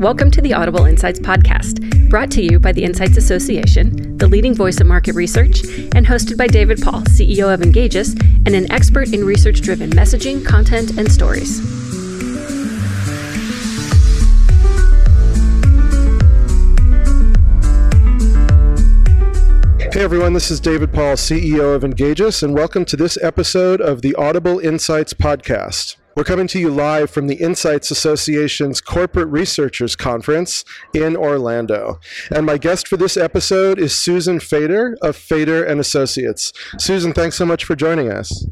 Welcome to the Audible Insights Podcast, brought to you by the Insights Association, the leading voice of market research, and hosted by David Paul, CEO of Engagious, and an expert in research driven messaging, content, and stories. Hey everyone, this is David Paul, CEO of Engagious, and welcome to this episode of the Audible Insights Podcast. We're coming to you live from the Insights Association's Corporate Researchers Conference in Orlando. And my guest for this episode is Susan Fader of Fader and Associates. Susan, thanks so much for joining us.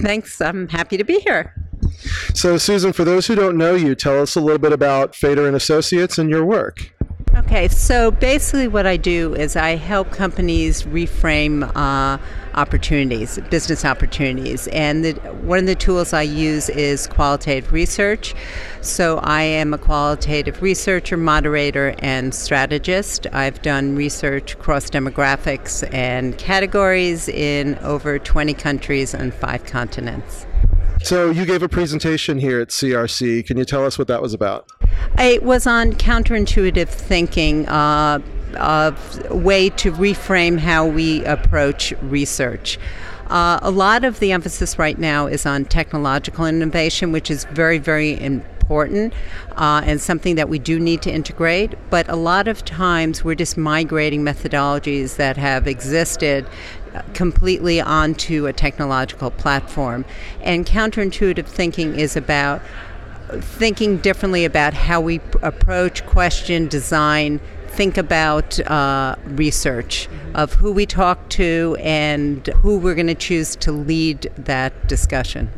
Thanks. I'm happy to be here. So, Susan, for those who don't know you, tell us a little bit about Fader and Associates and your work. Okay, so basically, what I do is I help companies reframe uh, opportunities, business opportunities. And the, one of the tools I use is qualitative research. So I am a qualitative researcher, moderator, and strategist. I've done research across demographics and categories in over 20 countries and five continents. So you gave a presentation here at CRC. Can you tell us what that was about? It was on counterintuitive thinking. Uh, a way to reframe how we approach research. Uh, a lot of the emphasis right now is on technological innovation, which is very, very important uh, and something that we do need to integrate. But a lot of times we're just migrating methodologies that have existed uh, completely onto a technological platform. And counterintuitive thinking is about thinking differently about how we approach, question, design, think about uh, research of who we talk to and who we're going to choose to lead that discussion.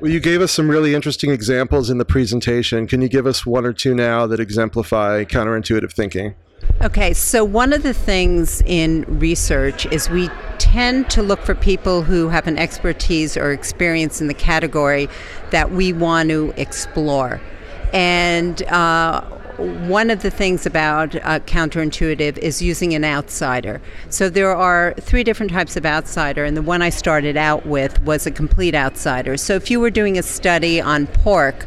Well, you gave us some really interesting examples in the presentation. Can you give us one or two now that exemplify counterintuitive thinking? Okay, so one of the things in research is we tend to look for people who have an expertise or experience in the category that we want to explore. And uh, one of the things about uh, counterintuitive is using an outsider. So there are three different types of outsider, and the one I started out with was a complete outsider. So if you were doing a study on pork,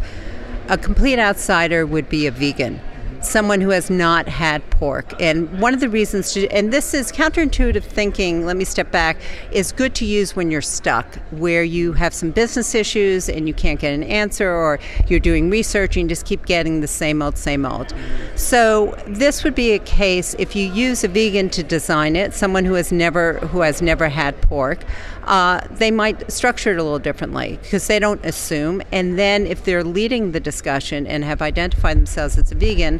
a complete outsider would be a vegan someone who has not had pork. And one of the reasons, to, and this is counterintuitive thinking, let me step back, is good to use when you're stuck, where you have some business issues and you can't get an answer, or you're doing research and you just keep getting the same old, same old. So this would be a case if you use a vegan to design it, someone who has never who has never had pork uh, they might structure it a little differently because they don't assume. And then if they're leading the discussion and have identified themselves as a vegan,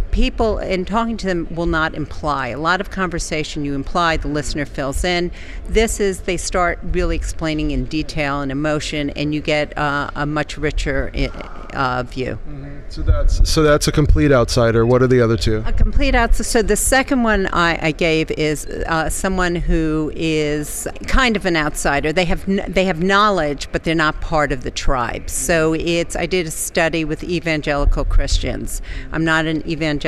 people in talking to them will not imply. A lot of conversation you imply, the listener fills in. This is they start really explaining in detail and emotion, and you get uh, a much richer uh, view. Mm-hmm. So that's so that's a complete outsider. What are the other two? A complete outsider. So the second one I, I gave is uh, someone who is kind of an outsider. They have n- they have knowledge, but they're not part of the tribe. So it's I did a study with evangelical Christians. I'm not an evangelical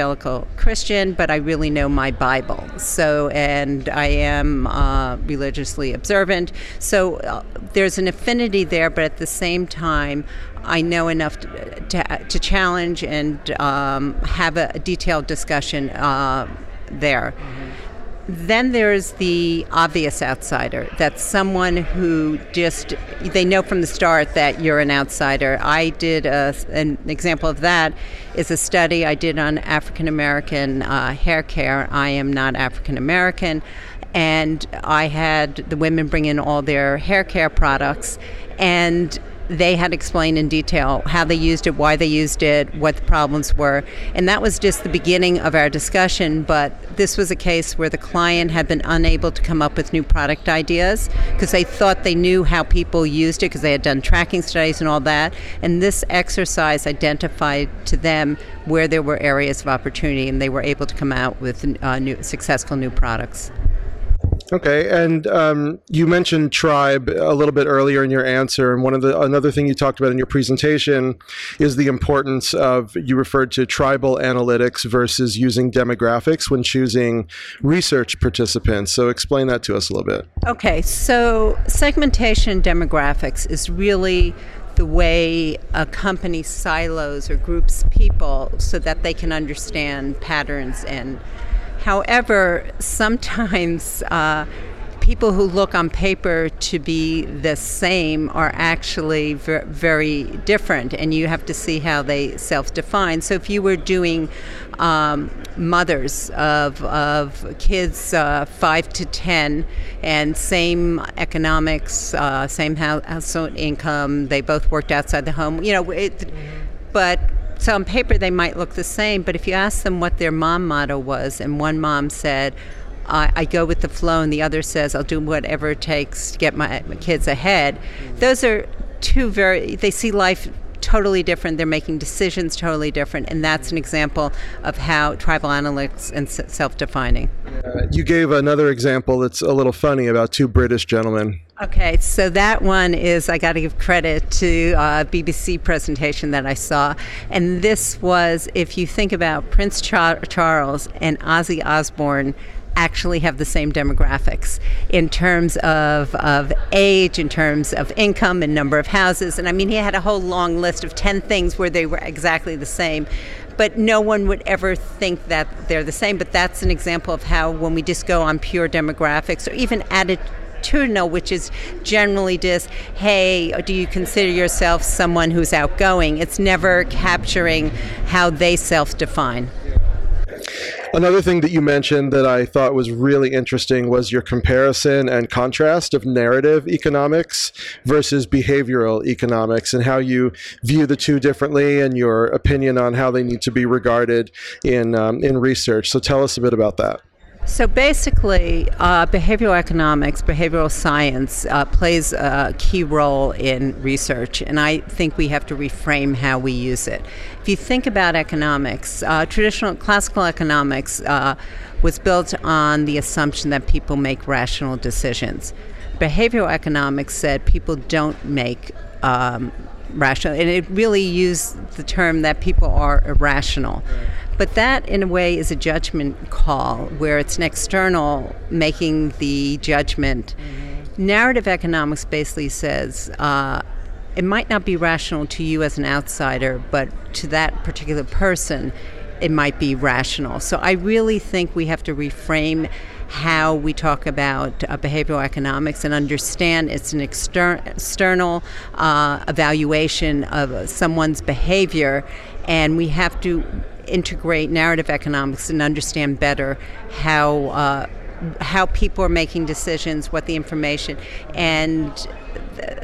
Christian, but I really know my Bible. So and I am uh, religiously observant. So uh, there's an affinity there, but at the same time. I know enough to, to, to challenge and um, have a, detailed discussion uh, there. Mm-hmm. Then there's the obvious outsider. That's someone who just, they know from the start that you're an outsider. I did a, an example of that is a study I did on African American uh, hair care. I am not African American. And I had the women bring in all their hair care products. And they had explained in detail how they used it, why they used it, what the problems were. And that was just the beginning of our discussion. But this was a case where the client had been unable to come up with new product ideas because they thought they knew how people used it because they had done tracking studies and all that. And this exercise identified to them where there were areas of opportunity and they were able to come out with uh, new, successful new products. Okay, and um, you mentioned tribe a little bit earlier in your answer, and one of the another thing you talked about in your presentation is the importance of you referred to tribal analytics versus using demographics when choosing research participants. So explain that to us a little bit. Okay, so segmentation demographics is really the way a company silos or groups people so that they can understand patterns and however sometimes uh, people who look on paper to be the same are actually ver- very different, and you have to see how they self define. So, if you were doing um, mothers of, of kids uh, 5 to 10 and same economics, uh, same household income, they both worked outside the home, you know, it, but so on paper they might look the same, but if you ask them what their mom motto was, and one mom said, I, I, go with the flow, and the other says, I'll do whatever it takes to get my, my kids ahead. Those are two very, they see life totally different. They're making decisions totally different. And that's an example of how tribal analytics and self defining. Uh, you gave another example that's a little funny about two British gentlemen. Okay, so that one is I got to give credit to a uh, BBC presentation that I saw, and this was if you think about Prince Char- Charles and Ozzy Osbourne actually have the same demographics in terms of, of age, in terms of income and number of houses. And I mean, he had a whole long list of 10 things where they were exactly the same. But no one would ever think that they're the same. But that's an example of how, when we just go on pure demographics or even which is generally just, hey, do you consider yourself someone who's outgoing? It's never capturing how they self define. Another thing that you mentioned that I thought was really interesting was your comparison and contrast of narrative economics versus behavioral economics and how you view the two differently and your opinion on how they need to be regarded in, um, in research. So tell us a bit about that. So basically, uh, behavioral economics, behavioral science uh, plays a key role in research, and I think we have to reframe how we use it. If you think about economics, uh, traditional classical economics uh, was built on the assumption that people make rational decisions. Behavioral economics said people don't make um, rational, and it really used the term that people are irrational. But that, in a way, is a judgment call where it's an external making the judgment. Mm-hmm. Narrative economics basically says uh, it might not be rational to you as an outsider, but to that particular person, it might be rational. So I really think we have to reframe how we talk about uh, behavioral economics and understand it's an exter- external uh, evaluation of someone's behavior, and we have to integrate narrative economics and understand better how uh, how people are making decisions, what the information, and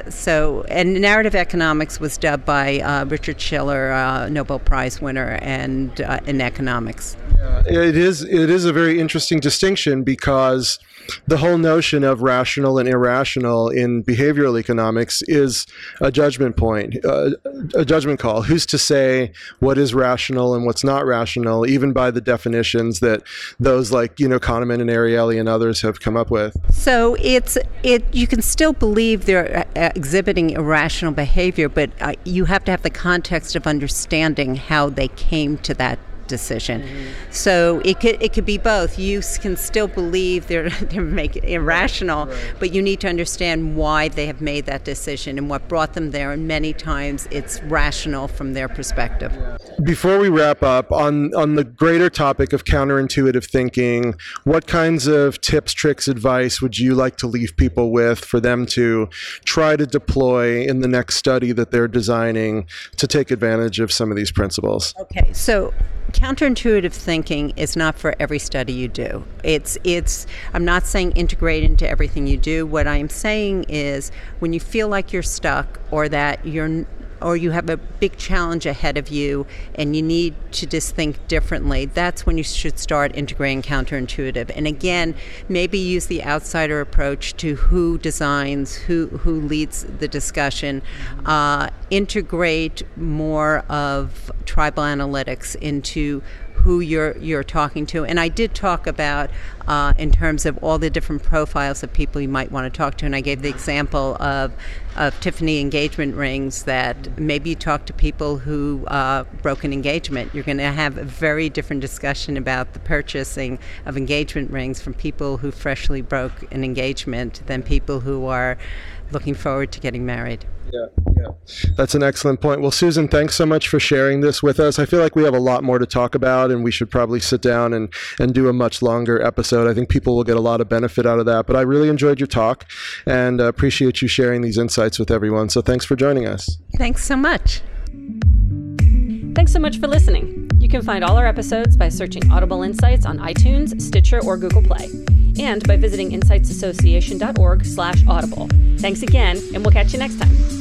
so and narrative economics was dubbed by uh, Richard Shiller, uh, Nobel Prize winner, and uh, in economics. Yeah, it is it is a very interesting distinction because the whole notion of rational and irrational in behavioral economics is a judgment point, uh, a judgment call. Who's to say what is rational and what's not rational, even by the definitions that those like you know Kahneman and Ariely and others have come up with? So it's it. You can still believe they're uh, exhibiting irrational behavior, but uh, you have to have the context of understanding how they came to that decision. Mm-hmm. So it could it could be both. You can still believe they're they're making irrational, right. but you need to understand why they have made that decision and what brought them there. And many times it's rational from their perspective. Before we wrap up on on the greater topic of counterintuitive thinking, what kinds of tips, tricks, advice would you like to leave people with for them to try to deploy in the next study that they're designing to take advantage of some of these principles? Okay, so counterintuitive thinking is not for every study you do. It's it's I'm not saying integrate into everything you do. What I'm saying is when you feel like you're stuck or that you're or you have a big challenge ahead of you and you need to just think differently, that's when you should start integrating counterintuitive. And again, maybe use the outsider approach to who designs, who, who leads the discussion. Uh, integrate more of tribal analytics into who you're you're talking to. And I did talk about uh, in terms of all the different profiles of people you might want to talk to. And I gave the example of of Tiffany engagement rings that maybe you talk to people who uh, broke an engagement. You're going to have a very different discussion about the purchasing of engagement rings from people who freshly broke an engagement than people who are looking forward to getting married. Yeah. yeah. That's an excellent point. Well, Susan, thanks so much for sharing this with us. I feel like we have a lot more to talk about, and we should probably sit down and, and do a much longer episode. I think people will get a lot of benefit out of that. But I really enjoyed your talk and uh, appreciate you sharing these insights with everyone. So thanks for joining us. Thanks so much. Thanks so much for listening. You can find all our episodes by searching Audible Insights on iTunes, Stitcher, or Google Play, and by visiting insightsassociation.org slash audible. Thanks again, and we'll catch you next time.